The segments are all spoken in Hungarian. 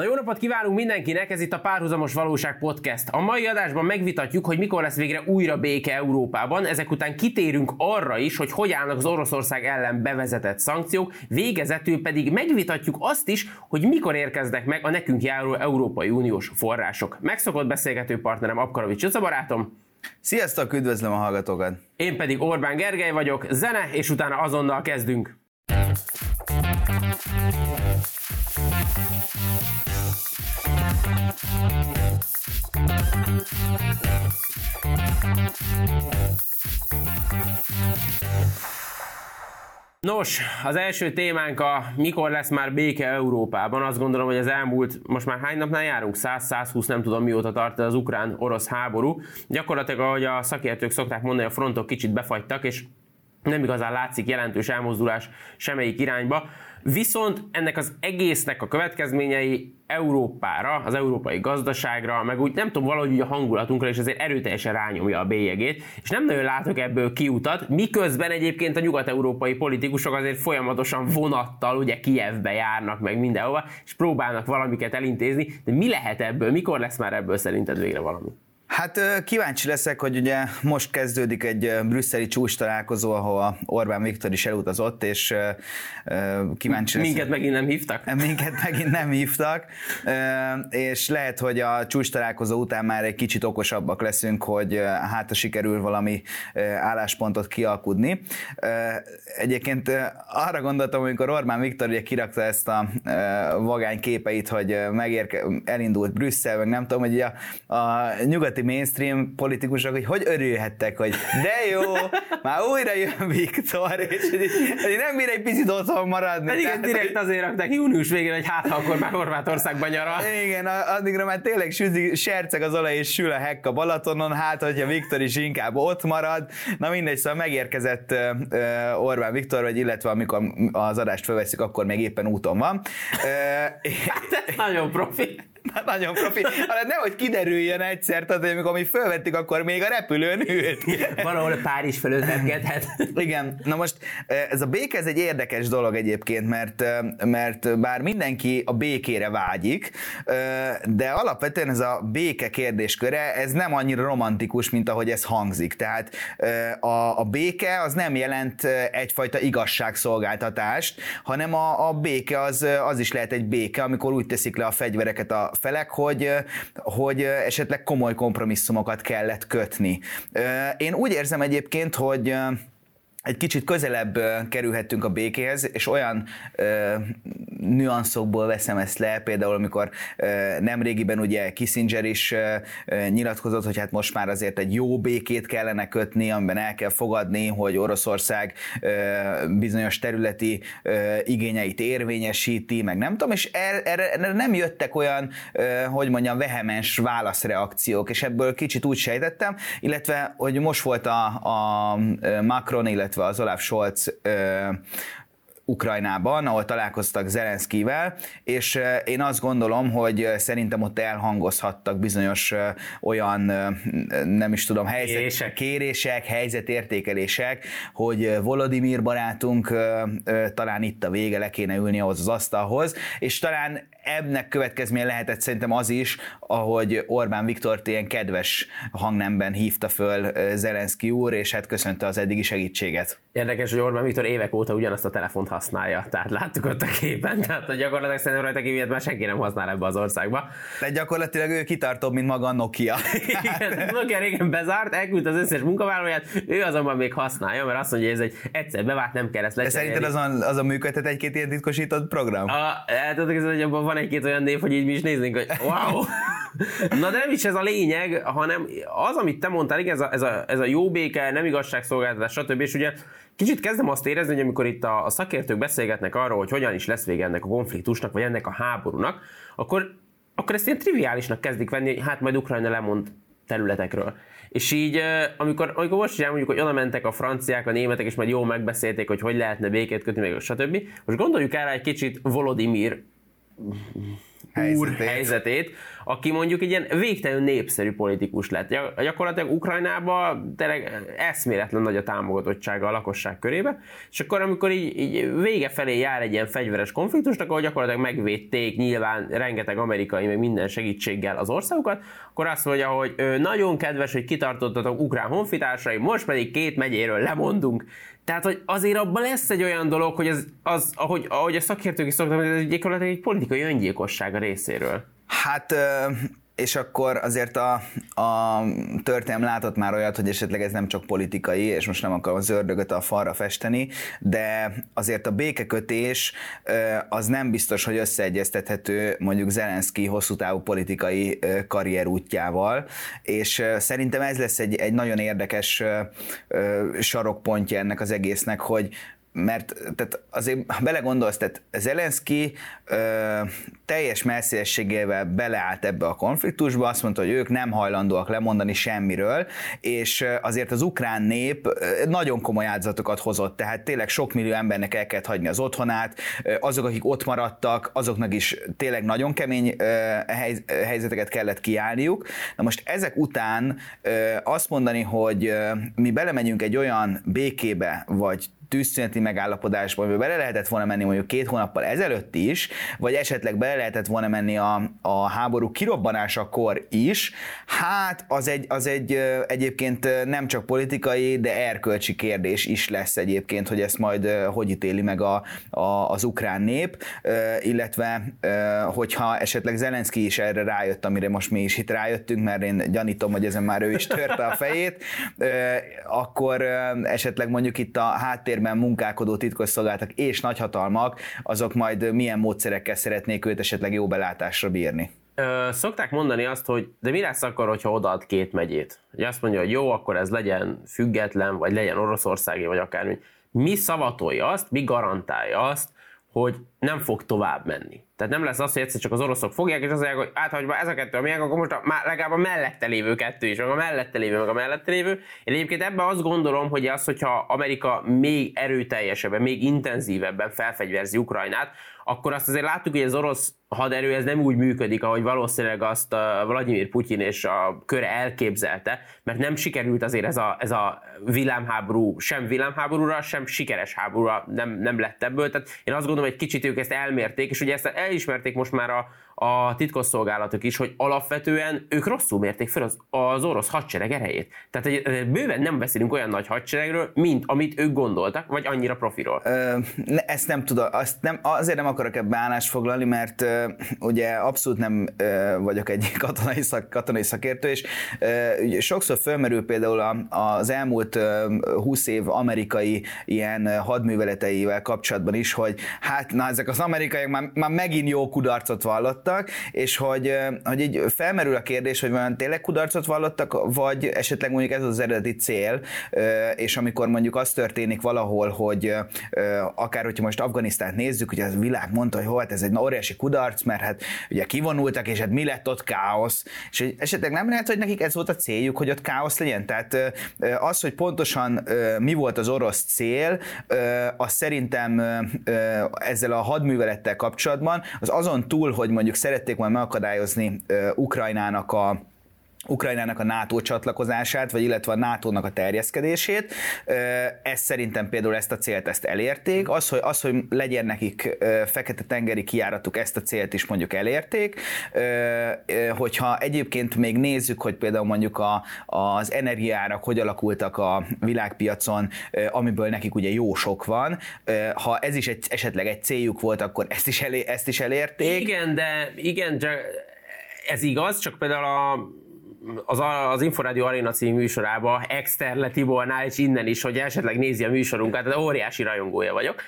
Na jó napot kívánunk mindenkinek, ez itt a Párhuzamos Valóság Podcast. A mai adásban megvitatjuk, hogy mikor lesz végre újra béke Európában, ezek után kitérünk arra is, hogy hogy állnak az Oroszország ellen bevezetett szankciók, végezetül pedig megvitatjuk azt is, hogy mikor érkeznek meg a nekünk járó Európai Uniós források. Megszokott beszélgető partnerem Apkarovics Csöca barátom. Sziasztok, üdvözlöm a hallgatókat! Én pedig Orbán Gergely vagyok, zene, és utána azonnal kezdünk. Nos, az első témánk a mikor lesz már béke Európában. Azt gondolom, hogy az elmúlt, most már hány napnál járunk? 100-120, nem tudom mióta tart az ukrán-orosz háború. Gyakorlatilag, ahogy a szakértők szokták mondani, a frontok kicsit befagytak, és nem igazán látszik jelentős elmozdulás semmelyik irányba. Viszont ennek az egésznek a következményei Európára, az európai gazdaságra, meg úgy nem tudom, valahogy úgy a hangulatunkra, és azért erőteljesen rányomja a bélyegét, és nem nagyon látok ebből kiutat, miközben egyébként a nyugat-európai politikusok azért folyamatosan vonattal ugye Kievbe járnak meg mindenhova, és próbálnak valamiket elintézni, de mi lehet ebből, mikor lesz már ebből szerinted végre valami? Hát kíváncsi leszek, hogy ugye most kezdődik egy brüsszeli csúcs találkozó, ahol Orbán Viktor is elutazott, és kíváncsi leszek. Minket megint nem hívtak? Minket megint nem hívtak, és lehet, hogy a csúcs találkozó után már egy kicsit okosabbak leszünk, hogy hát sikerül valami álláspontot kialkudni. Egyébként arra gondoltam, amikor Orbán Viktor ugye kirakta ezt a vagány képeit, hogy megérke, elindult Brüsszel, meg nem tudom, hogy a, a nyugati nyugati mainstream politikusok, hogy hogy örülhettek, hogy de jó, már újra jön Viktor, és hogy nem bír egy picit otthon maradni. Pedig tehát, direkt azért rakták június végén, hogy hát akkor már Horvátországban nyaral. Igen, addigra már tényleg süzi, serceg az olaj és sül a hekk a Balatonon, hát hogyha Viktor is inkább ott marad. Na mindegy, szóval megérkezett Orbán Viktor, vagy illetve amikor az adást felveszik, akkor még éppen úton van. Hát, nagyon profi. Nagyon profi. Hát nehogy kiderüljön egyszer, tehát amikor mi fölvettük, akkor még a repülőn ült. Valahol Párizs fölött repkedhet. Igen, na most ez a béke, ez egy érdekes dolog egyébként, mert, mert bár mindenki a békére vágyik, de alapvetően ez a béke kérdésköre, ez nem annyira romantikus, mint ahogy ez hangzik. Tehát a, a béke az nem jelent egyfajta igazságszolgáltatást, hanem a, a béke az, az is lehet egy béke, amikor úgy teszik le a fegyvereket a felek, hogy, hogy esetleg komoly kompromisszumokat kellett kötni. Én úgy érzem egyébként, hogy egy kicsit közelebb kerülhettünk a békéhez, és olyan ö, nüanszokból veszem ezt le, például amikor ö, nemrégiben ugye Kissinger is ö, nyilatkozott, hogy hát most már azért egy jó békét kellene kötni, amiben el kell fogadni, hogy Oroszország ö, bizonyos területi ö, igényeit érvényesíti, meg nem tudom, és erre, erre nem jöttek olyan, ö, hogy mondjam, vehemens válaszreakciók, és ebből kicsit úgy sejtettem, illetve, hogy most volt a, a Macron, illetve illetve az Olaf Scholz Ukrajnában, ahol találkoztak Zelenszkivel, és én azt gondolom, hogy szerintem ott elhangozhattak bizonyos olyan, nem is tudom, helyzet, kérések. kérések, helyzetértékelések, hogy Volodymyr barátunk talán itt a vége, le kéne ülni ahhoz az asztalhoz, és talán ennek következménye lehetett szerintem az is, ahogy Orbán Viktor ilyen kedves hangnemben hívta föl Zelenszky úr, és hát köszönte az eddigi segítséget. Érdekes, hogy Orbán Viktor évek óta ugyanazt a telefont használja, tehát láttuk ott a képen, tehát hogy gyakorlatilag szerintem rajta kívül már senki nem használ ebbe az országba. De gyakorlatilag ő kitartóbb, mint maga a Nokia. Igen, Nokia régen bezárt, elküldte az összes munkavállalóját, ő azonban még használja, mert azt mondja, hogy ez egy egyszer bevált, nem kell ezt De szerinted az a, az a működtet egy-két ilyen titkosított program? A, hát, hogy abban van egy-két olyan név, hogy így mi is néznénk, hogy wow! Na de nem is ez a lényeg, hanem az, amit te mondtál, igen, ez a, ez a, ez a jó béke, nem igazságszolgáltatás, stb. És ugye kicsit kezdem azt érezni, hogy amikor itt a, a szakértők beszélgetnek arról, hogy hogyan is lesz vége ennek a konfliktusnak, vagy ennek a háborúnak, akkor, akkor ezt ilyen triviálisnak kezdik venni, hogy hát majd Ukrajna lemond területekről. És így, amikor, amikor most is mondjuk, hogy oda mentek a franciák, a németek, és majd jól megbeszélték, hogy hogy lehetne békét kötni, meg stb. Most gondoljuk el egy kicsit Volodymyr úr helyzetét, aki mondjuk egy ilyen végtelenül népszerű politikus lett. Gyakorlatilag Ukrajnában tényleg eszméletlen nagy a támogatottsága a lakosság körébe, és akkor amikor így, így vége felé jár egy ilyen fegyveres konfliktus, akkor gyakorlatilag megvédték nyilván rengeteg amerikai, meg minden segítséggel az országokat, akkor azt mondja, hogy nagyon kedves, hogy kitartottatok ukrán honfitársai, most pedig két megyéről lemondunk. Tehát, hogy azért abban lesz egy olyan dolog, hogy az, az ahogy, ahogy a szakértők is szoktak, ez gyakorlatilag egy politikai öngyilkosság a részéről. Hát és akkor azért a, a történelem látott már olyat, hogy esetleg ez nem csak politikai, és most nem akarom az ördögöt a falra festeni, de azért a békekötés az nem biztos, hogy összeegyeztethető mondjuk Zelenszky hosszú távú politikai karrier útjával, és szerintem ez lesz egy, egy nagyon érdekes sarokpontja ennek az egésznek, hogy mert tehát azért, ha belegondolsz, tehát Zelenszky ö, teljes messzélességével beleállt ebbe a konfliktusba, azt mondta, hogy ők nem hajlandóak lemondani semmiről, és azért az ukrán nép nagyon komoly áldozatokat hozott, tehát tényleg sok millió embernek el kellett hagyni az otthonát, azok, akik ott maradtak, azoknak is tényleg nagyon kemény helyzeteket kellett kiállniuk. Na most ezek után azt mondani, hogy mi belemegyünk egy olyan békébe, vagy tűzszüneti megállapodásba, amiben bele lehetett volna menni mondjuk két hónappal ezelőtt is, vagy esetleg bele lehetett volna menni a, a háború kirobbanásakor is, hát az egy, az egy egyébként nem csak politikai, de erkölcsi kérdés is lesz egyébként, hogy ezt majd hogy ítéli meg a, a, az ukrán nép, illetve hogyha esetleg Zelenszky is erre rájött, amire most mi is itt rájöttünk, mert én gyanítom, hogy ezen már ő is törte a fejét, akkor esetleg mondjuk itt a háttér háttérben munkálkodó titkosszolgáltak és nagyhatalmak, azok majd milyen módszerekkel szeretnék őt esetleg jó belátásra bírni. Szokták mondani azt, hogy de mi lesz akkor, hogyha odaad két megyét? Hogy azt mondja, hogy jó, akkor ez legyen független, vagy legyen oroszországi, vagy akármi. Mi szavatolja azt, mi garantálja azt, hogy nem fog tovább menni. Tehát nem lesz az, hogy egyszer csak az oroszok fogják, és azt hogy hát, ha ez a kettő a miénk, akkor most a, már legalább a mellette lévő kettő is, meg a mellette lévő, meg a mellette lévő. Én egyébként ebben azt gondolom, hogy az, hogyha Amerika még erőteljesebben, még intenzívebben felfegyverzi Ukrajnát, akkor azt azért láttuk, hogy az orosz haderő ez nem úgy működik, ahogy valószínűleg azt a Vladimir Putyin és a köre elképzelte, mert nem sikerült azért ez a, ez a villámháború, sem villámháborúra, sem sikeres háborúra nem, nem lett ebből. Tehát én azt gondolom, hogy egy kicsit ők ezt elmérték, és ugye ezt elismerték most már a, a titkosszolgálatok is, hogy alapvetően ők rosszul mérték fel az, az orosz hadsereg erejét. Tehát egy, bőven nem beszélünk olyan nagy hadseregről, mint amit ők gondoltak, vagy annyira profiról. Ö, ezt nem tudom, azt nem, azért nem akarok ebbe állást foglalni, mert ö, ugye abszolút nem ö, vagyok egy katonai, szak, katonai szakértő, és ö, sokszor fölmerül például a, az elmúlt ö, 20 év amerikai ilyen hadműveleteivel kapcsolatban is, hogy hát na ezek az amerikaiak már, már megint jó kudarcot vallottak, vallottak, és hogy, hogy így felmerül a kérdés, hogy vajon tényleg kudarcot vallottak, vagy esetleg mondjuk ez az eredeti cél, és amikor mondjuk az történik valahol, hogy akár hogyha most Afganisztánt nézzük, hogy a világ mondta, hogy hát ez egy óriási kudarc, mert hát ugye kivonultak, és hát mi lett ott káosz, és hogy esetleg nem lehet, hogy nekik ez volt a céljuk, hogy ott káosz legyen. Tehát az, hogy pontosan mi volt az orosz cél, az szerintem ezzel a hadművelettel kapcsolatban, az azon túl, hogy mondjuk szerették volna megakadályozni Ukrajnának a Ukrajnának a NATO csatlakozását, vagy illetve a NATO-nak a terjeszkedését. Ez szerintem például ezt a célt ezt elérték. Az, hogy, az, hogy legyen nekik fekete-tengeri kiáratuk, ezt a célt is mondjuk elérték. Hogyha egyébként még nézzük, hogy például mondjuk a, az energiárak hogy alakultak a világpiacon, amiből nekik ugye jó sok van, ha ez is egy, esetleg egy céljuk volt, akkor ezt is, elé, ezt is elérték. Igen, de igen, csak ez igaz, csak például a az, az Inforádió Arena című műsorába Exterle Tibornál, és innen is, hogy esetleg nézi a műsorunkat, de óriási rajongója vagyok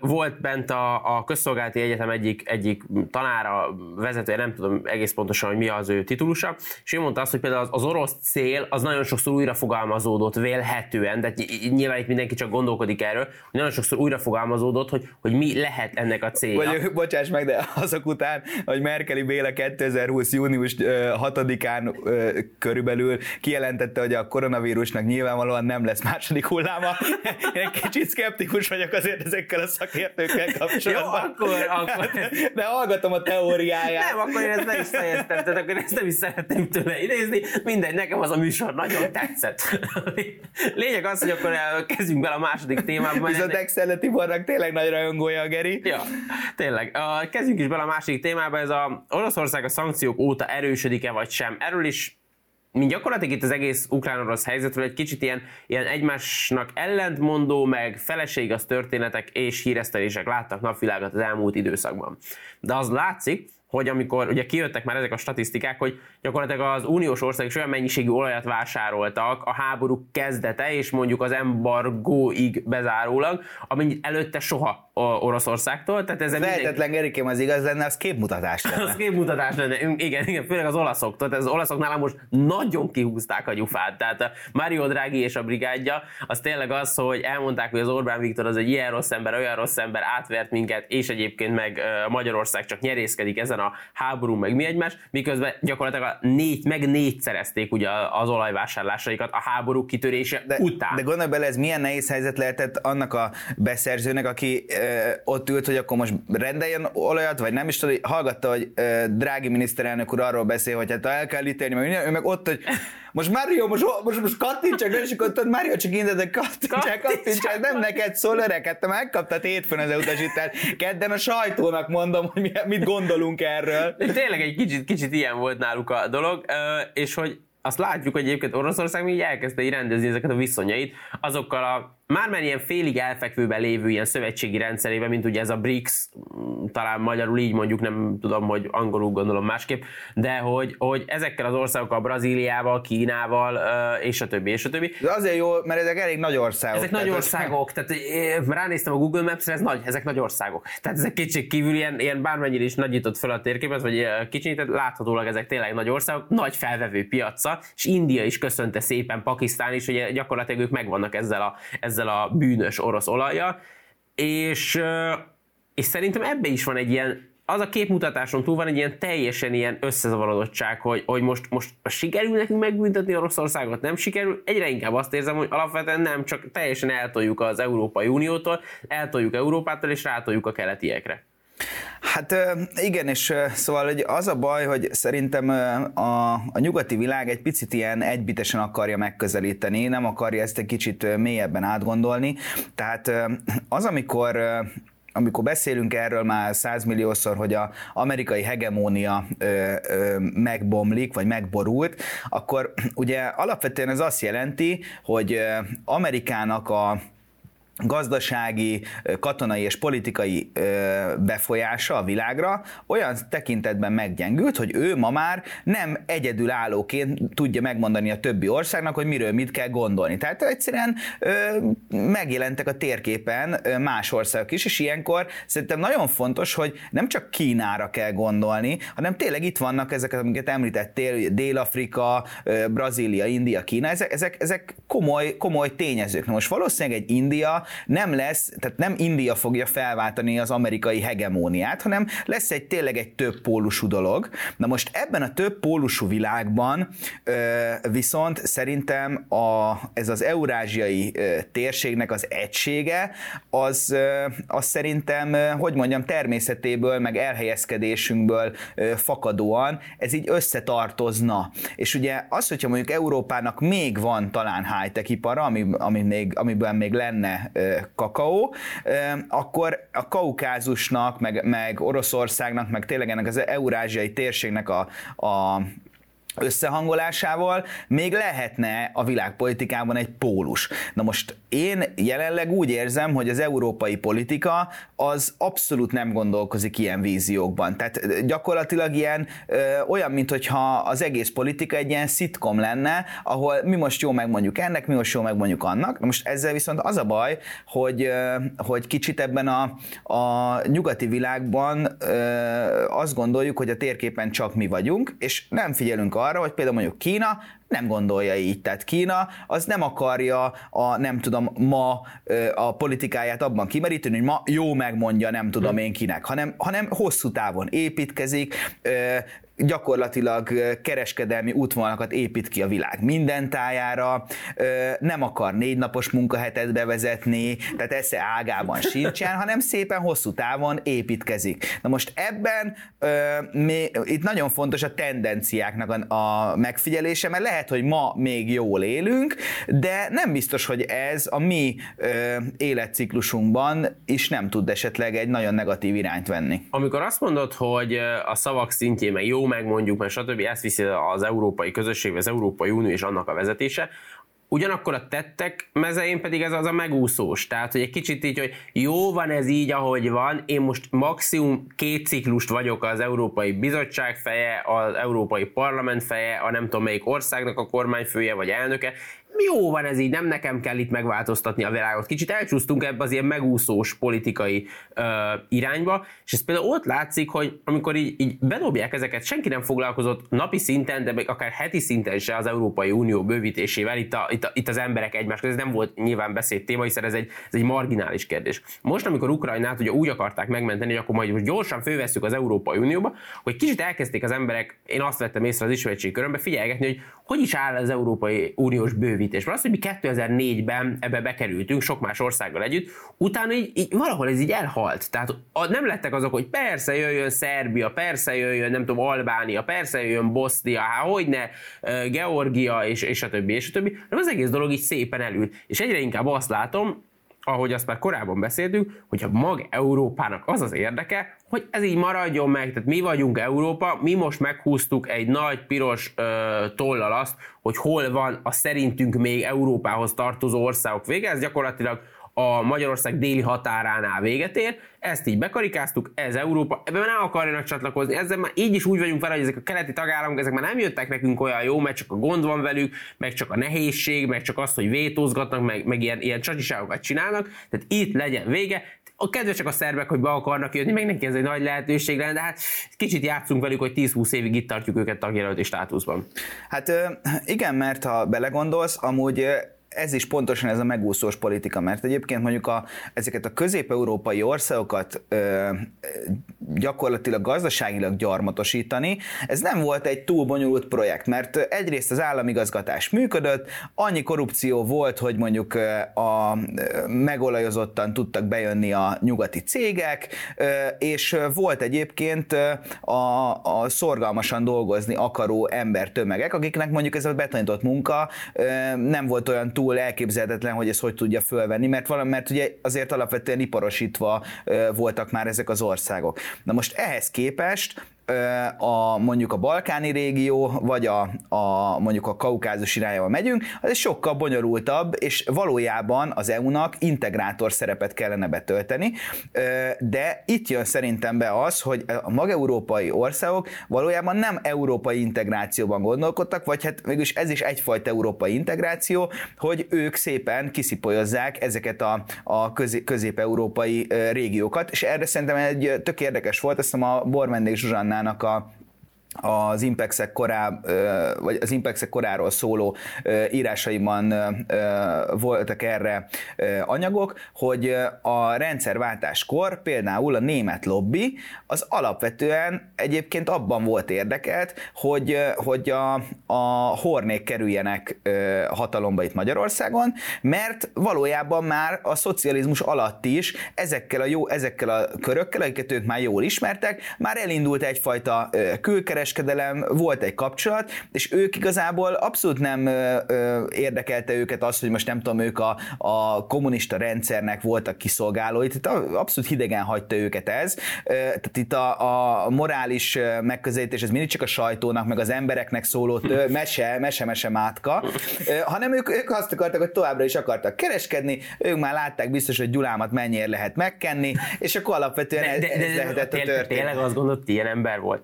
volt bent a, a közszolgálati egyetem egyik, egyik tanára, vezetője, nem tudom egész pontosan, hogy mi az ő titulusa, és ő mondta azt, hogy például az, az orosz cél az nagyon sokszor újra fogalmazódott vélhetően, de nyilván itt mindenki csak gondolkodik erről, hogy nagyon sokszor újra fogalmazódott, hogy, hogy mi lehet ennek a célja. Vagy, bocsáss meg, de azok után, hogy Merkeli Béla 2020. június 6-án körülbelül kijelentette, hogy a koronavírusnak nyilvánvalóan nem lesz második hulláma. Én kicsit szkeptikus vagyok azért ezekkel a szakértőkkel kapcsolatban. Jó, akkor, akkor. De hallgatom a teóriáját. Nem, akkor én ezt nem is fejeztem, tehát akkor ezt nem is szeretném tőle idézni. Mindegy, nekem az a műsor nagyon tetszett. Lényeg az, hogy akkor kezdjünk bele a második témába. Viszont Excel Tibornak tényleg nagy rajongója a Geri. Ja, tényleg. Kezdjünk is bele a második témába. Ez a Oroszország a szankciók óta erősödik-e vagy sem. Erről is mint gyakorlatilag itt az egész ukrán-orosz helyzetről egy kicsit ilyen, ilyen egymásnak ellentmondó, meg feleségaz történetek és híresztelések láttak napvilágot az elmúlt időszakban. De az látszik, hogy amikor ugye kijöttek már ezek a statisztikák, hogy gyakorlatilag az uniós országok is olyan mennyiségű olajat vásároltak a háború kezdete és mondjuk az embargóig bezárólag, ami előtte soha Oroszországtól. Tehát ez Lehetetlen, minden... Gerikém, az igaz lenne, az képmutatás lenne. az képmutatás lenne, igen, igen, főleg az olaszoktól. Tehát az olaszok nálam most nagyon kihúzták a gyufát. Tehát a Mario Draghi és a brigádja, az tényleg az, hogy elmondták, hogy az Orbán Viktor az egy ilyen rossz ember, olyan rossz ember, átvert minket, és egyébként meg Magyarország csak nyerészkedik ezen a háború, meg mi egymás, miközben gyakorlatilag a négy, meg négyszerezték ugye az olajvásárlásaikat a háború kitörése de, után. De gondolj bele, ez milyen nehéz helyzet lehetett annak a beszerzőnek, aki ott ült, hogy akkor most rendeljen olajat, vagy nem is tudom, hallgatta, hogy drági miniszterelnök úr arról beszél, hogy hát el kell ítélni, meg minden, ő meg ott, hogy most Mario, most, most, most kattintsak, és akkor Mario csak de kattintsak, kattintsak, nem neked szól öreg, hát te megkaptad hétfőn az utasítást, kedden a sajtónak mondom, hogy mit gondolunk erről. Tényleg egy kicsit, kicsit ilyen volt náluk a dolog, és hogy azt látjuk, hogy egyébként Oroszország még elkezdte rendezni ezeket a viszonyait azokkal a már ilyen félig elfekvőben lévő ilyen szövetségi rendszerében, mint ugye ez a BRICS, mm, talán magyarul így mondjuk, nem tudom, hogy angolul gondolom másképp, de hogy, hogy ezekkel az országokkal, Brazíliával, Kínával, és a többi, és a többi. De azért jó, mert ezek elég nagy országok. Ezek nagy országok, tehát ránéztem a Google Maps-re, ez nagy, ezek nagy országok. Tehát ezek kicsik kívül ilyen, ilyen bármennyire is nagyított fel a térképet, vagy kicsit, tehát láthatólag ezek tényleg nagy országok, nagy felvevő piaca, és India is köszönte szépen, Pakisztán is, hogy gyakorlatilag ők megvannak ezzel a, ezzel ezzel a bűnös orosz olaja, és, és szerintem ebbe is van egy ilyen, az a képmutatáson túl van egy ilyen teljesen ilyen összezavarodottság, hogy, hogy most, most sikerül nekünk megbüntetni Oroszországot, nem sikerül. Egyre inkább azt érzem, hogy alapvetően nem, csak teljesen eltoljuk az Európai Uniótól, eltoljuk Európától, és rátoljuk a keletiekre. Hát igen, és szóval hogy az a baj, hogy szerintem a, a nyugati világ egy picit ilyen egybitesen akarja megközelíteni, nem akarja ezt egy kicsit mélyebben átgondolni. Tehát az, amikor amikor beszélünk erről már százmilliószor, hogy a amerikai hegemónia ö, ö, megbomlik, vagy megborult, akkor ugye alapvetően ez azt jelenti, hogy Amerikának a gazdasági, katonai és politikai befolyása a világra olyan tekintetben meggyengült, hogy ő ma már nem egyedülállóként tudja megmondani a többi országnak, hogy miről mit kell gondolni. Tehát egyszerűen megjelentek a térképen más országok is, és ilyenkor szerintem nagyon fontos, hogy nem csak Kínára kell gondolni, hanem tényleg itt vannak ezek, amiket említettél, Dél-Afrika, Brazília, India, Kína, ezek, ezek, komoly, komoly tényezők. Na most valószínűleg egy India nem lesz, tehát nem India fogja felváltani az amerikai hegemóniát, hanem lesz egy tényleg egy több pólusú dolog. Na most ebben a több pólusú világban viszont szerintem a, ez az eurázsiai térségnek az egysége, az, az szerintem, hogy mondjam, természetéből, meg elhelyezkedésünkből fakadóan ez így összetartozna. És ugye az, hogyha mondjuk Európának még van talán high-tech ipara, ami, ami még, amiben még lenne kakaó, akkor a Kaukázusnak, meg, meg Oroszországnak, meg tényleg ennek az eurázsiai térségnek a, a összehangolásával még lehetne a világpolitikában egy pólus. Na most én jelenleg úgy érzem, hogy az európai politika az abszolút nem gondolkozik ilyen víziókban. Tehát gyakorlatilag ilyen ö, olyan, mintha az egész politika egy ilyen szitkom lenne, ahol mi most jó megmondjuk ennek, mi most jó megmondjuk annak. Na most ezzel viszont az a baj, hogy, ö, hogy kicsit ebben a, a nyugati világban ö, azt gondoljuk, hogy a térképen csak mi vagyunk, és nem figyelünk arra, hogy például mondjuk Kína nem gondolja így. Tehát Kína az nem akarja a, nem tudom, ma a politikáját abban kimeríteni, hogy ma jó megmondja nem tudom én kinek, hanem, hanem hosszú távon építkezik, gyakorlatilag kereskedelmi útvonalakat épít ki a világ minden tájára, nem akar négy napos munkahetet bevezetni, tehát esze ágában sincsen, hanem szépen hosszú távon építkezik. Na most ebben mi, itt nagyon fontos a tendenciáknak a, a megfigyelése, mert lehet, hogy ma még jól élünk, de nem biztos, hogy ez a mi ö, életciklusunkban is nem tud esetleg egy nagyon negatív irányt venni. Amikor azt mondod, hogy a szavak szintjén meg jó megmondjuk, mert stb. ezt viszi az európai közösség, az Európai Unió és annak a vezetése, Ugyanakkor a tettek mezein pedig ez az a megúszós. Tehát, hogy egy kicsit így, hogy jó van ez így, ahogy van, én most maximum két ciklust vagyok az Európai Bizottság feje, az Európai Parlament feje, a nem tudom melyik országnak a kormányfője vagy elnöke, jó van ez így, nem nekem kell itt megváltoztatni a világot. Kicsit elcsúsztunk ebbe az ilyen megúszós politikai ö, irányba, és ez például ott látszik, hogy amikor így, így bedobják ezeket, senki nem foglalkozott napi szinten, de még akár heti szinten se az Európai Unió bővítésével, itt, a, itt, a, itt az emberek egymás között, ez nem volt nyilván beszéd téma, hiszen ez egy, ez egy marginális kérdés. Most, amikor Ukrajnát ugye úgy akarták megmenteni, hogy akkor majd most gyorsan fővesszük az Európai Unióba, hogy kicsit elkezdték az emberek, én azt vettem észre az ismeretség körömbe, figyelgetni, hogy hogy is áll az Európai Uniós bővítés. Mert az, hogy mi 2004-ben ebbe bekerültünk, sok más országgal együtt, utána így, így valahol ez így elhalt. Tehát a, nem lettek azok, hogy persze jöjjön Szerbia, persze jöjjön, nem tudom, Albánia, persze jöjjön Bosznia, hát hogy ne, Georgia, és, és a többi, és a többi, hanem az egész dolog így szépen elült. És egyre inkább azt látom, ahogy azt már korábban beszéltünk, hogy a mag Európának az az érdeke, hogy ez így maradjon meg, tehát mi vagyunk Európa, mi most meghúztuk egy nagy piros ö, tollal azt, hogy hol van a szerintünk még Európához tartozó országok vége, ez gyakorlatilag a Magyarország déli határánál véget ér, ezt így bekarikáztuk, ez Európa, ebben nem akarjanak csatlakozni, ezzel már így is úgy vagyunk vele, hogy ezek a keleti tagállamok, ezek már nem jöttek nekünk olyan jó, mert csak a gond van velük, meg csak a nehézség, meg csak azt, hogy vétózgatnak, meg, meg ilyen, ilyen csacsiságokat csinálnak, tehát itt legyen vége, a kedvesek a szerbek, hogy be akarnak jönni, meg neki ez egy nagy lehetőség lenne, de hát kicsit játszunk velük, hogy 10-20 évig itt tartjuk őket tagjelölti státuszban. Hát igen, mert ha belegondolsz, amúgy ez is pontosan ez a megúszós politika, mert egyébként mondjuk a, ezeket a közép-európai országokat ö, gyakorlatilag gazdaságilag gyarmatosítani, ez nem volt egy túl bonyolult projekt, mert egyrészt az államigazgatás működött, annyi korrupció volt, hogy mondjuk a megolajozottan tudtak bejönni a nyugati cégek, és volt egyébként a, a szorgalmasan dolgozni akaró embertömegek, akiknek mondjuk ez a betanított munka nem volt olyan túl túl elképzelhetetlen, hogy ez hogy tudja fölvenni, mert valami, mert ugye azért alapvetően iparosítva voltak már ezek az országok. Na most ehhez képest a, mondjuk a balkáni régió, vagy a, a mondjuk a kaukázus irányába megyünk, az egy sokkal bonyolultabb, és valójában az EU-nak integrátor szerepet kellene betölteni, de itt jön szerintem be az, hogy a mag-európai országok valójában nem európai integrációban gondolkodtak, vagy hát mégis ez is egyfajta európai integráció, hogy ők szépen kiszipolyozzák ezeket a, a közép-európai régiókat, és erre szerintem egy tök érdekes volt, azt hiszem a Bormendék Zsuzsannál Amerikának a az Impexek, korá, vagy az Impexek koráról szóló írásaiban voltak erre anyagok, hogy a rendszerváltáskor például a német lobby az alapvetően egyébként abban volt érdekelt, hogy, hogy a, a hornék kerüljenek hatalomba itt Magyarországon, mert valójában már a szocializmus alatt is ezekkel a, jó, ezekkel a körökkel, akiket ők már jól ismertek, már elindult egyfajta külkeres kereskedelem, volt egy kapcsolat, és ők igazából abszolút nem ö, ö, érdekelte őket az, hogy most nem tudom, ők a, a kommunista rendszernek voltak kiszolgálói, tehát abszolút hidegen hagyta őket ez. Ö, tehát itt a, a morális megközelítés, ez mindig csak a sajtónak, meg az embereknek szóló tő, mese, mese, mese mátka, ö, hanem ők, ők azt akartak, hogy továbbra is akartak kereskedni, ők már látták biztos, hogy Gyulámat mennyire lehet megkenni, és akkor alapvetően de, de, de, ez, ez lehetett a történet. Tényleg azt gondolt, ilyen ember volt?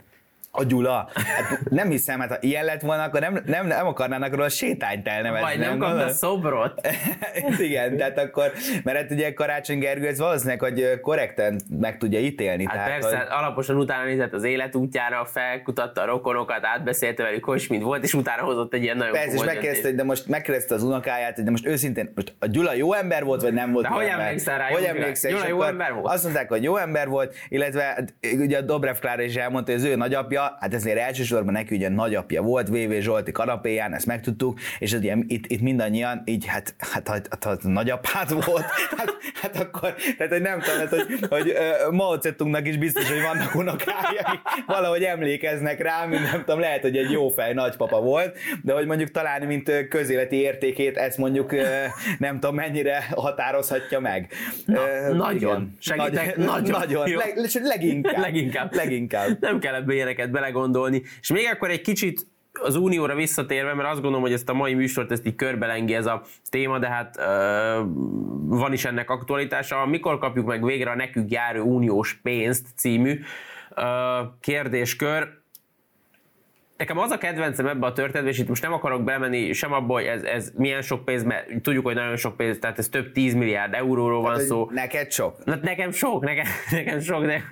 A Gyula. Hát nem hiszem, hát ha ilyen lett volna, akkor nem, nem, nem akarnának róla sétányt elnevezni. Vagy nem, nem a szobrot. Igen, tehát akkor, mert hát ugye Karácsony Gergő ez valószínűleg, hogy korrekten meg tudja ítélni. Hát tehát, persze, hogy... alaposan utána nézett az életútjára, felkutatta a rokonokat, átbeszélte velük, hogy mint volt, és utána hozott egy ilyen nagyon Persze, és megkérdezte, de most megkérdezte az unokáját, hogy de most őszintén, most a Gyula jó ember volt, vagy nem volt de jó hogy ember? emlékszel rá? Hogy emlékszel? Gyula jó ember volt? Azt mondták, hogy jó ember volt, illetve hát ugye a Dobrev Klára is elmondta, hogy az ő nagyapja nagyapja, hát ezért elsősorban neki ugye nagyapja volt, VV Zsolti kanapéján, ezt megtudtuk, és ugye, itt, itt mindannyian így, hát, hát, hát, hát, hát nagyapád volt, hát, hát akkor, tehát hogy nem tudom, hát, hogy, hogy uh, Mao Zedongnak is biztos, hogy vannak unokái, akik valahogy emlékeznek rá, mint nem tudom, lehet, hogy egy jó fej nagypapa volt, de hogy mondjuk talán, mint közéleti értékét, ezt mondjuk uh, nem tudom, mennyire határozhatja meg. Na, uh, nagyon. Segítek, nagy, nagyon. nagyon. Leg, leginkább. leginkább. Leginkább. Nem kellett be ilyeneket belegondolni. És még akkor egy kicsit az Unióra visszatérve, mert azt gondolom, hogy ezt a mai műsort ezt így körbelengi ez a téma, de hát ö, van is ennek aktualitása. Mikor kapjuk meg végre a nekünk járó uniós pénzt című ö, kérdéskör. Nekem az a kedvencem ebbe a történetbe, és itt most nem akarok belemenni sem abba, hogy ez, ez milyen sok pénz, mert tudjuk, hogy nagyon sok pénz, tehát ez több 10 milliárd euróról van hát, szó. Neked sok? Na, nekem sok, nekem, nekem sok, de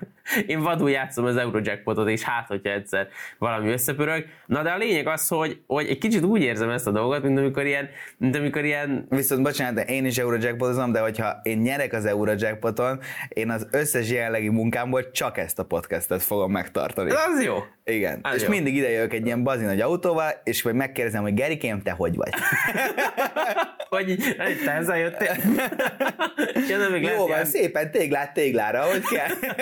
én vadul játszom az Eurojackpotot, és hát, hogyha egyszer valami összepörög. Na de a lényeg az, hogy, hogy egy kicsit úgy érzem ezt a dolgot, mint amikor ilyen, mint amikor ilyen... Viszont bocsánat, de én is Eurojackpotozom, de hogyha én nyerek az Eurojackpoton, én az összes jelenlegi munkámból csak ezt a podcastet fogom megtartani. Az jó. Igen. Az és jó. mindig ide jövök egy ilyen bazin nagy autóval, és majd megkérdezem, hogy Gerikém, te hogy vagy? hogy te ezzel jöttél? Jó van, szépen téglát téglára, hogy kell.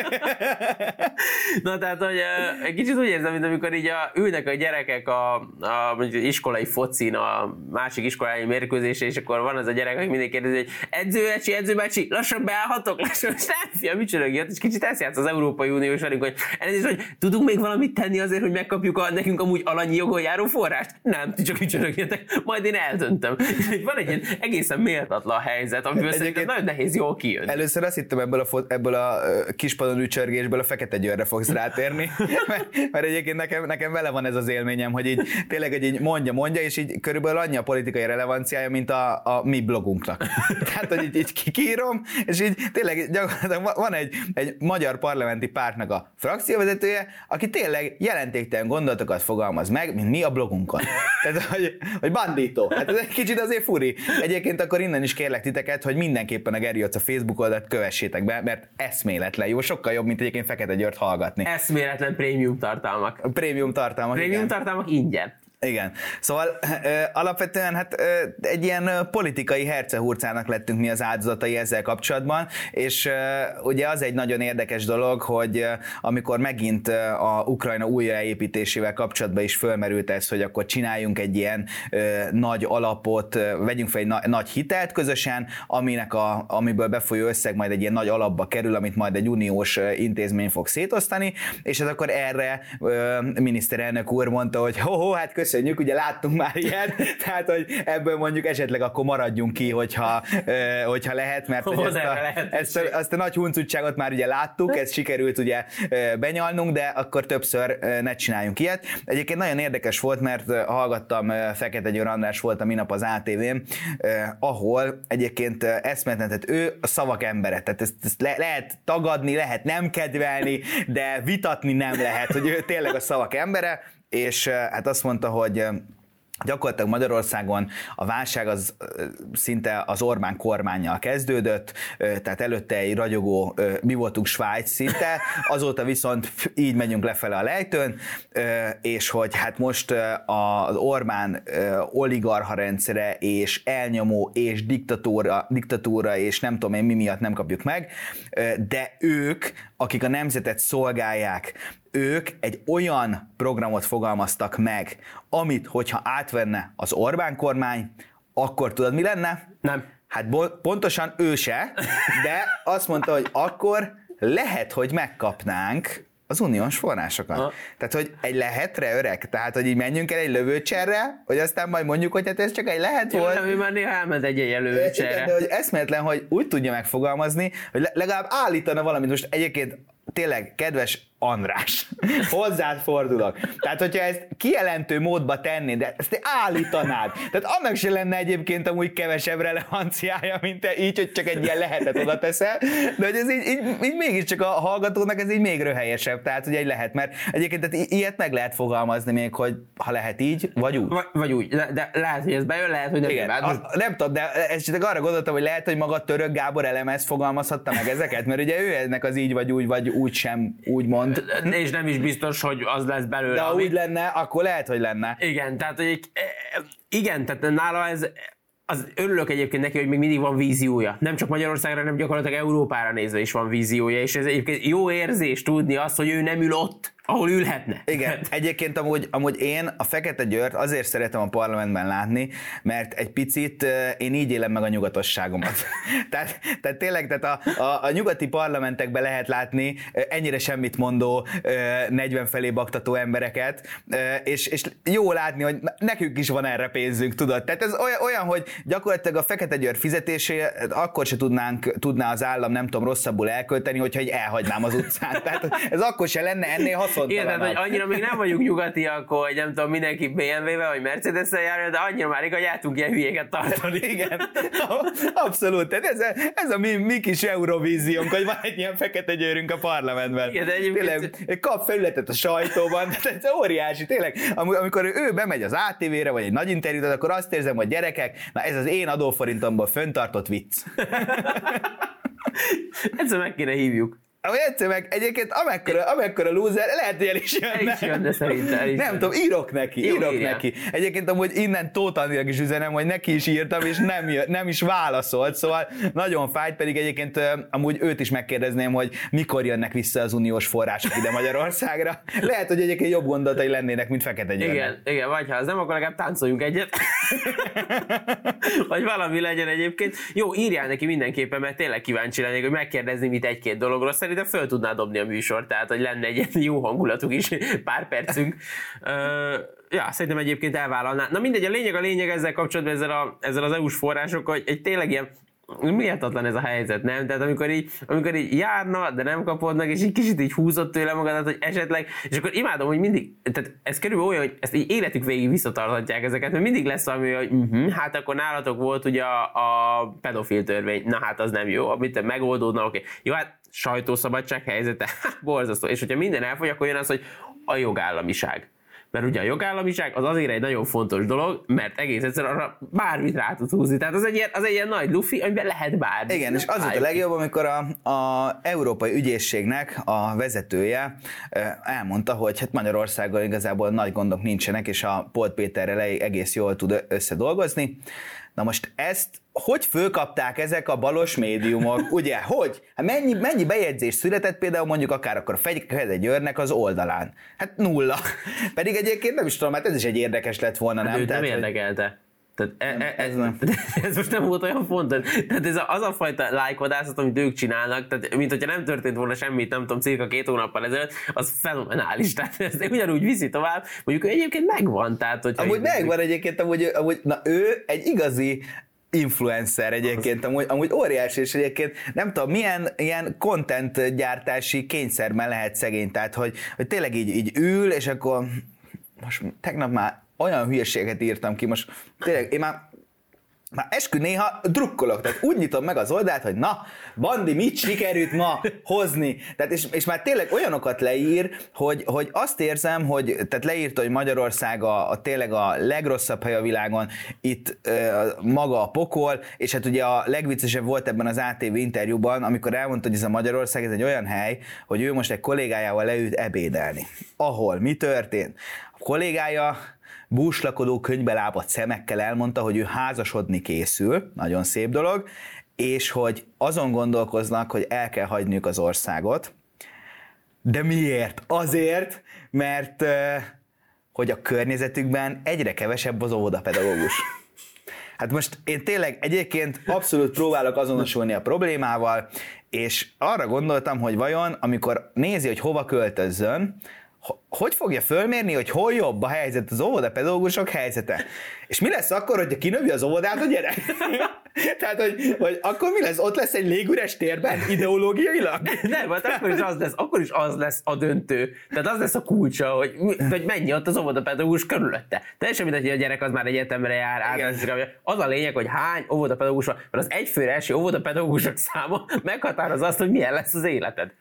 Na tehát, hogy egy kicsit úgy érzem, mint amikor így a, ülnek a gyerekek a, a mondjuk iskolai focin, a másik iskolai mérkőzésre, és akkor van az a gyerek, aki mindig kérdezi, hogy edzőecsi, edzőbácsi, lassan beállhatok, lassan, srác, mit csörögjött, és kicsit ezt játsz az Európai Uniós velünk, hogy elnézést, hogy tudunk még valamit tenni azért, hogy megkapjuk a nekünk amúgy alanyi jogon járó forrást? Nem, ti csak ücsörögjetek, majd én eldöntöm. van egy ilyen egészen méltatlan helyzet, amiből szerintem nagyon nehéz jól kijönni. Először azt hittem ebből a, fot, ebből a kispadon ücsörgésből a Fekete Győrre fogsz rátérni, mert, mert egyébként nekem, nekem vele van ez az élményem, hogy így tényleg hogy így mondja, mondja, és így körülbelül annyi a politikai relevanciája, mint a, a mi blogunknak. Tehát, hogy így, így kikírom, és így tényleg gyakorlatilag van egy, egy magyar parlamenti pártnak a frakcióvezetője, aki tényleg jelentéktelen gondolatokat fogalmaz meg, mint mi a blogunkon. Tehát, hogy, hogy bandító. Hát ez egy kicsit azért furi. Egyébként akkor innen is kérlek titeket, hogy mindenképpen a Geri a Facebook oldalt kövessétek be, mert eszméletlen jó, sokkal jobb, mint egyébként Fekete Győrt hallgatni. Eszméletlen prémium tartalmak. Prémium tartalmak. Prémium igen. tartalmak ingyen. Igen. Szóval alapvetően hát egy ilyen politikai hercehurcának lettünk mi az áldozatai ezzel kapcsolatban, és ugye az egy nagyon érdekes dolog, hogy amikor megint a Ukrajna újraépítésével kapcsolatban is fölmerült ez, hogy akkor csináljunk egy ilyen nagy alapot, vegyünk fel egy na- nagy hitelt közösen, aminek a, amiből befolyó összeg majd egy ilyen nagy alapba kerül, amit majd egy uniós intézmény fog szétosztani, és ez akkor erre miniszterelnök úr mondta, hogy ho, hát köszönjük, köszönjük, ugye láttunk már ilyet, tehát hogy ebből mondjuk esetleg akkor maradjunk ki, hogyha, hogyha lehet, mert hogy ezt, a, ezt, a, ezt a nagy huncutságot már ugye láttuk, ez sikerült ugye benyalnunk, de akkor többször ne csináljunk ilyet. Egyébként nagyon érdekes volt, mert hallgattam Fekete Győr András volt a minap az ATV-n, ahol egyébként eszméletlen, tehát ő a szavak embere, tehát ezt, ezt le, lehet tagadni, lehet nem kedvelni, de vitatni nem lehet, hogy ő tényleg a szavak embere, és hát azt mondta, hogy Gyakorlatilag Magyarországon a válság az szinte az Orbán kormányjal kezdődött, tehát előtte egy ragyogó, mi voltunk Svájc szinte, azóta viszont így megyünk lefele a lejtőn, és hogy hát most az Orbán oligarha rendszere és elnyomó és diktatúra, diktatúra és nem tudom én mi miatt nem kapjuk meg, de ők, akik a nemzetet szolgálják, ők egy olyan programot fogalmaztak meg, amit, hogyha átvenne az Orbán kormány, akkor tudod, mi lenne? Nem. Hát bo- pontosan ő se, de azt mondta, hogy akkor lehet, hogy megkapnánk az uniós forrásokat. Ha. Tehát, hogy egy lehetre öreg, tehát, hogy így menjünk el egy lövőcserre, hogy aztán majd mondjuk, hogy hát ez csak egy lehet Jó, volt. Ő már néha elment egy egy lövőcserre. De hogy eszméletlen, hogy úgy tudja megfogalmazni, hogy legalább állítana valamit. Most egyébként tényleg, kedves András, hozzád fordulok. Tehát, hogyha ezt kijelentő módba tennéd, de ezt te állítanád. Tehát annak se lenne egyébként amúgy kevesebb relevanciája, mint te így, hogy csak egy ilyen lehetet oda teszel, de hogy ez így, így, így mégiscsak a hallgatónak ez így még röhelyesebb, tehát hogy egy lehet, mert egyébként tehát ilyet meg lehet fogalmazni még, hogy ha lehet így, vagy úgy. Vagy, vagy úgy, de, de lehet, hogy ez bejön, lehet, hogy nem. Igen, a, nem tudom, de ez csak arra gondoltam, hogy lehet, hogy maga Török Gábor elemez fogalmazhatta meg ezeket, mert ugye ő ennek az így vagy úgy, vagy úgy sem úgy mond és nem is biztos, hogy az lesz belőle. De ha ami- úgy lenne, akkor lehet, hogy lenne. Igen, tehát hogy egy- igen, tehát nála ez az örülök egyébként neki, hogy még mindig van víziója. Nem csak Magyarországra, hanem gyakorlatilag Európára nézve is van víziója, és ez egyébként jó érzés tudni azt, hogy ő nem ül ott, ahol ülhetne. Igen, egyébként amúgy, amúgy én a Fekete Győrt azért szeretem a parlamentben látni, mert egy picit én így élem meg a nyugatosságomat. tehát, tehát tényleg, tehát a, a, a nyugati parlamentekben lehet látni ennyire semmit mondó, eh, 40 felé baktató embereket, és, és jó látni, hogy nekünk is van erre pénzünk, tudod? Tehát ez olyan, olyan hogy gyakorlatilag a Fekete Győr fizetésé akkor se tudnánk, tudná az állam, nem tudom, rosszabbul elkölteni, hogyha egy elhagynám az utcán. Tehát ez akkor se lenne ennél Igen, tehát, hogy annyira még nem vagyunk nyugatiak, hogy nem tudom, mindenki BMW-vel vagy Mercedes-el járja, de annyira már hogy el tudunk ilyen hülyéket tartani. Igen, abszolút. Tehát ez a, ez a mi, mi kis Eurovíziónk, hogy van egy ilyen fekete győrünk a parlamentben. Igen, de egyébként- Tényleg, kap felületet a sajtóban, tehát ez óriási, tényleg. Am- Amikor ő bemegy az ATV-re, vagy egy nagy interjút, akkor azt érzem, hogy gyerekek, na ez az én adóforintomból föntartott vicc. Egyszer meg kéne hívjuk. Ahogy egyszer meg egyébként amekkora, amekkora loser, lehet, hogy el is jönne. El is jönne szerintem, el is Nem jönne. tudom, írok neki, Jó, írok írjál. neki. Egyébként amúgy innen Tóth Andrinak is üzenem, hogy neki is írtam, és nem, jö- nem is válaszolt, szóval nagyon fájt, pedig egyébként amúgy őt is megkérdezném, hogy mikor jönnek vissza az uniós források ide Magyarországra. Lehet, hogy egyébként jobb gondolatai lennének, mint Fekete György. Igen, igen, vagy ha az nem, akkor legalább táncoljunk egyet. vagy valami legyen egyébként. Jó, írjál neki mindenképpen, mert tényleg kíváncsi lennék, hogy megkérdezni mit egy-két dologról. Szerintem föl tudná dobni a műsor, tehát hogy lenne egy ilyen jó hangulatuk is, pár percünk. Ö, ja, szerintem egyébként elvállalná. Na mindegy, a lényeg a lényeg ezzel kapcsolatban, ezzel, a, ezzel az EU-s forrásokkal, hogy egy tényleg ilyen méltatlan ez a helyzet, nem? Tehát amikor így, amikor így járna, de nem kapod meg, és egy kicsit így húzott tőle magadat, hogy esetleg, és akkor imádom, hogy mindig, tehát ez körülbelül olyan, hogy ezt így életük végig visszatarthatják ezeket, mert mindig lesz valami, hogy uh-huh, hát akkor nálatok volt ugye a, a pedofil törvény, na hát az nem jó, amit megoldódna, oké. Jó, hát sajtószabadság helyzete, hát borzasztó. És hogyha minden elfogy, akkor jön az, hogy a jogállamiság. Mert ugye a jogállamiság az azért egy nagyon fontos dolog, mert egész egyszerűen arra bármit rá tud húzni. Tehát az egy ilyen, az egy ilyen nagy lufi, amiben lehet bármi. Igen, és az a legjobb, amikor a, a Európai Ügyészségnek a vezetője elmondta, hogy hát Magyarországon igazából nagy gondok nincsenek, és a Polt Péterrel egész jól tud összedolgozni. Na most ezt hogy fölkapták ezek a balos médiumok, ugye? Hogy? Hát mennyi, mennyi bejegyzés született például mondjuk akár akkor Fekete Győrnek az oldalán? Hát nulla. Pedig egyébként nem is tudom, hát ez is egy érdekes lett volna, nem? Nem, őt nem hogy- érdekelte. Tehát e, e, ez ez, nem. ez most nem volt olyan fontos. Tehát ez a, az a fajta lájkodászat, amit ők csinálnak, tehát mint hogyha nem történt volna semmit, nem tudom, cirka két hónappal ezelőtt, az fenomenális. Tehát ez ugyanúgy viszi tovább, mondjuk ő egyébként megvan. Tehát, hogyha Amúgy megvan egyébként, amúgy, amúgy, na ő egy igazi influencer egyébként, amúgy, amúgy óriási, és egyébként nem tudom, milyen ilyen content gyártási kényszerben lehet szegény, tehát hogy, hogy tényleg így, így ül, és akkor most tegnap már olyan hülyeséget írtam ki, most tényleg én már már eskü néha drukkolok, tehát úgy nyitom meg az oldalt, hogy na, Bandi, mit sikerült ma hozni? Tehát és, és már tényleg olyanokat leír, hogy, hogy azt érzem, hogy tehát leírta, hogy Magyarország a, a tényleg a legrosszabb hely a világon, itt ö, maga a pokol, és hát ugye a legviccesebb volt ebben az ATV interjúban, amikor elmondta, hogy ez a Magyarország, ez egy olyan hely, hogy ő most egy kollégájával leült ebédelni. Ahol? Mi történt? A kollégája búslakodó könyvbe szemekkel elmondta, hogy ő házasodni készül, nagyon szép dolog, és hogy azon gondolkoznak, hogy el kell hagyniuk az országot. De miért? Azért, mert hogy a környezetükben egyre kevesebb az óvodapedagógus. Hát most én tényleg egyébként abszolút próbálok azonosulni a problémával, és arra gondoltam, hogy vajon, amikor nézi, hogy hova költözzön, hogy fogja fölmérni, hogy hol jobb a helyzet, az óvodapedagógusok helyzete? És mi lesz akkor, hogyha kinövi az óvodát a gyerek? Tehát, hogy, hogy akkor mi lesz? Ott lesz egy légüres térben ideológiailag? Nem, hát akkor is az lesz, akkor is az lesz a döntő. Tehát az lesz a kulcsa, hogy, hogy mennyi ott az óvodapedagógus körülötte. Teljesen mindegy, hogy a gyerek az már egyetemre jár, át, az a lényeg, hogy hány óvodapedagógus van, mert az egyfőre első óvodapedagógusok száma meghatároz azt, hogy milyen lesz az életed.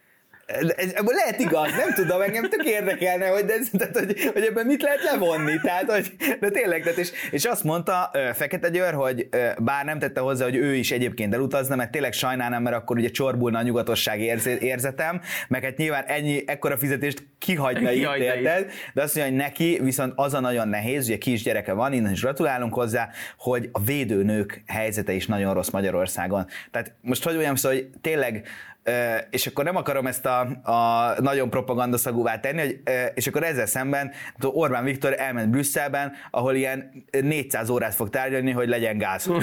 Lehet igaz, nem tudom, engem tök érdekelne, hogy, de, tehát, hogy, hogy ebben mit lehet levonni, tehát, hogy, de tényleg, tehát, és, és azt mondta Fekete Győr, hogy bár nem tette hozzá, hogy ő is egyébként elutazna, mert tényleg sajnálnám, mert akkor ugye csorbulna a nyugatosság érzetem, meg hát nyilván ennyi, ekkora fizetést kihagyna itt, érted? De azt mondja, hogy neki viszont az a nagyon nehéz, ugye kis gyereke van, innen is gratulálunk hozzá, hogy a védőnők helyzete is nagyon rossz Magyarországon. Tehát most hogy mondjam, szóval, hogy tényleg és akkor nem akarom ezt a, a nagyon propagandaszagúvá tenni, hogy, és akkor ezzel szemben Orbán Viktor elment Brüsszelben, ahol ilyen 400 órát fog tárgyalni, hogy legyen gáz.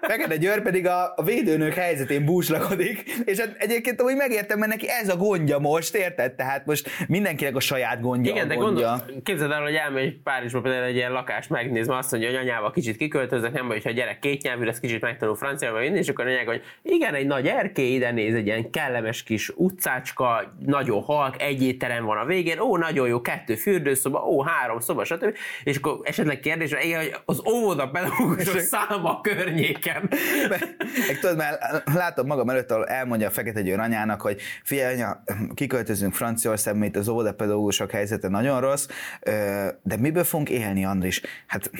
Fekete Győr pedig a, a védőnők helyzetén búslakodik, és hát egyébként amúgy megértem, mert neki ez a gondja most, érted? Tehát most mindenkinek a saját gondja Igen, a gondja. Gondol, képzeld el, hogy elmegy Párizsba például egy ilyen lakást megnézve, azt mondja, hogy anyával kicsit kiköltöznek, nem vagy, hogy a gyerek két nyelvű lesz, kicsit megtanul franciául, és akkor anyák, hogy igen, egy nagy erkély, ide néz, egy ilyen kellemes kis utcácska, nagyon halk, egy étterem van a végén, ó, nagyon jó, kettő fürdőszoba, ó, három szoba, stb. És akkor esetleg kérdés, hogy az óvoda pedagógusok száma a környéken. Meg, tudod, már látom magam előtt, ahol elmondja a Fekete Győr anyának, hogy figyelj, anya, kiköltözünk Franciaországba, itt az óvodapedagógusok helyzete nagyon rossz, de miből fogunk élni, Andris? Hát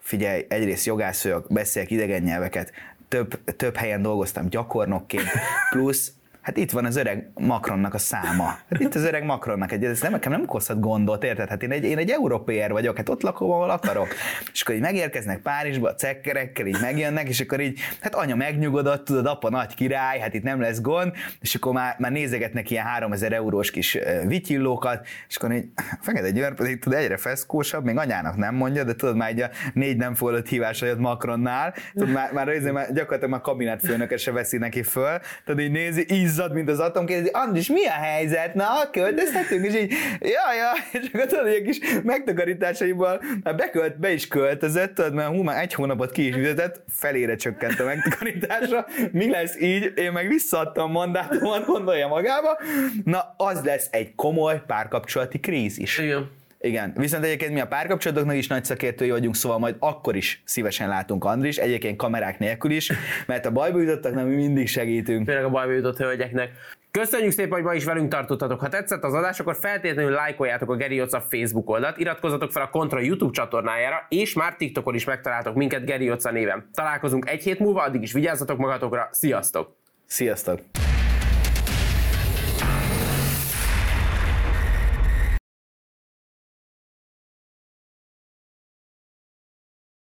figyelj, egyrészt jogász vagyok, beszélek idegen nyelveket, több, több helyen dolgoztam gyakornokként, plusz Hát itt van az öreg Macronnak a száma. Hát itt az öreg Macronnak egy, ez nem, nekem nem okozhat gondot, érted? Hát én egy, én egy európér vagyok, hát ott lakom, ahol akarok. És akkor így megérkeznek Párizsba, a cekkerekkel, így megjönnek, és akkor így, hát anya megnyugodott, tudod, apa nagy király, hát itt nem lesz gond, és akkor már, már nézegetnek ilyen 3000 eurós kis vityillókat, és akkor így Fekete Győr pedig tud egyre feszkósabb, még anyának nem mondja, de tudod már egy a négy nem fogadott hívás jött Macronnál, tudod, már, már, már gyakorlatilag már kabinetfőnöke se veszi neki föl, tudod, így nézi, íz izzad, mint az atom, kérdezi, Andris, mi a helyzet? Na, költözhetünk, és így, ja, ja, és akkor tudod, egy kis megtakarításaiból, hát bekölt, be is költözött, tudod, mert hú, már egy hónapot ki is fizetett, felére csökkent a megtakarítása, mi lesz így, én meg visszaadtam mandátumot, gondolja magába, na, az lesz egy komoly párkapcsolati krízis. Igen. Igen, viszont egyébként mi a párkapcsolatoknak is nagy szakértői vagyunk, szóval majd akkor is szívesen látunk Andris, egyébként kamerák nélkül is, mert a bajba jutottaknak mi mindig segítünk. Főleg a bajba jutott hölgyeknek. Köszönjük szépen, hogy ma is velünk tartottatok. Ha tetszett az adás, akkor feltétlenül lájkoljátok a Geri Otca Facebook oldalt, iratkozzatok fel a Kontra YouTube csatornájára, és már TikTokon is megtaláltok minket Geri Otca néven. Találkozunk egy hét múlva, addig is vigyázzatok magatokra, sziasztok! Sziasztok!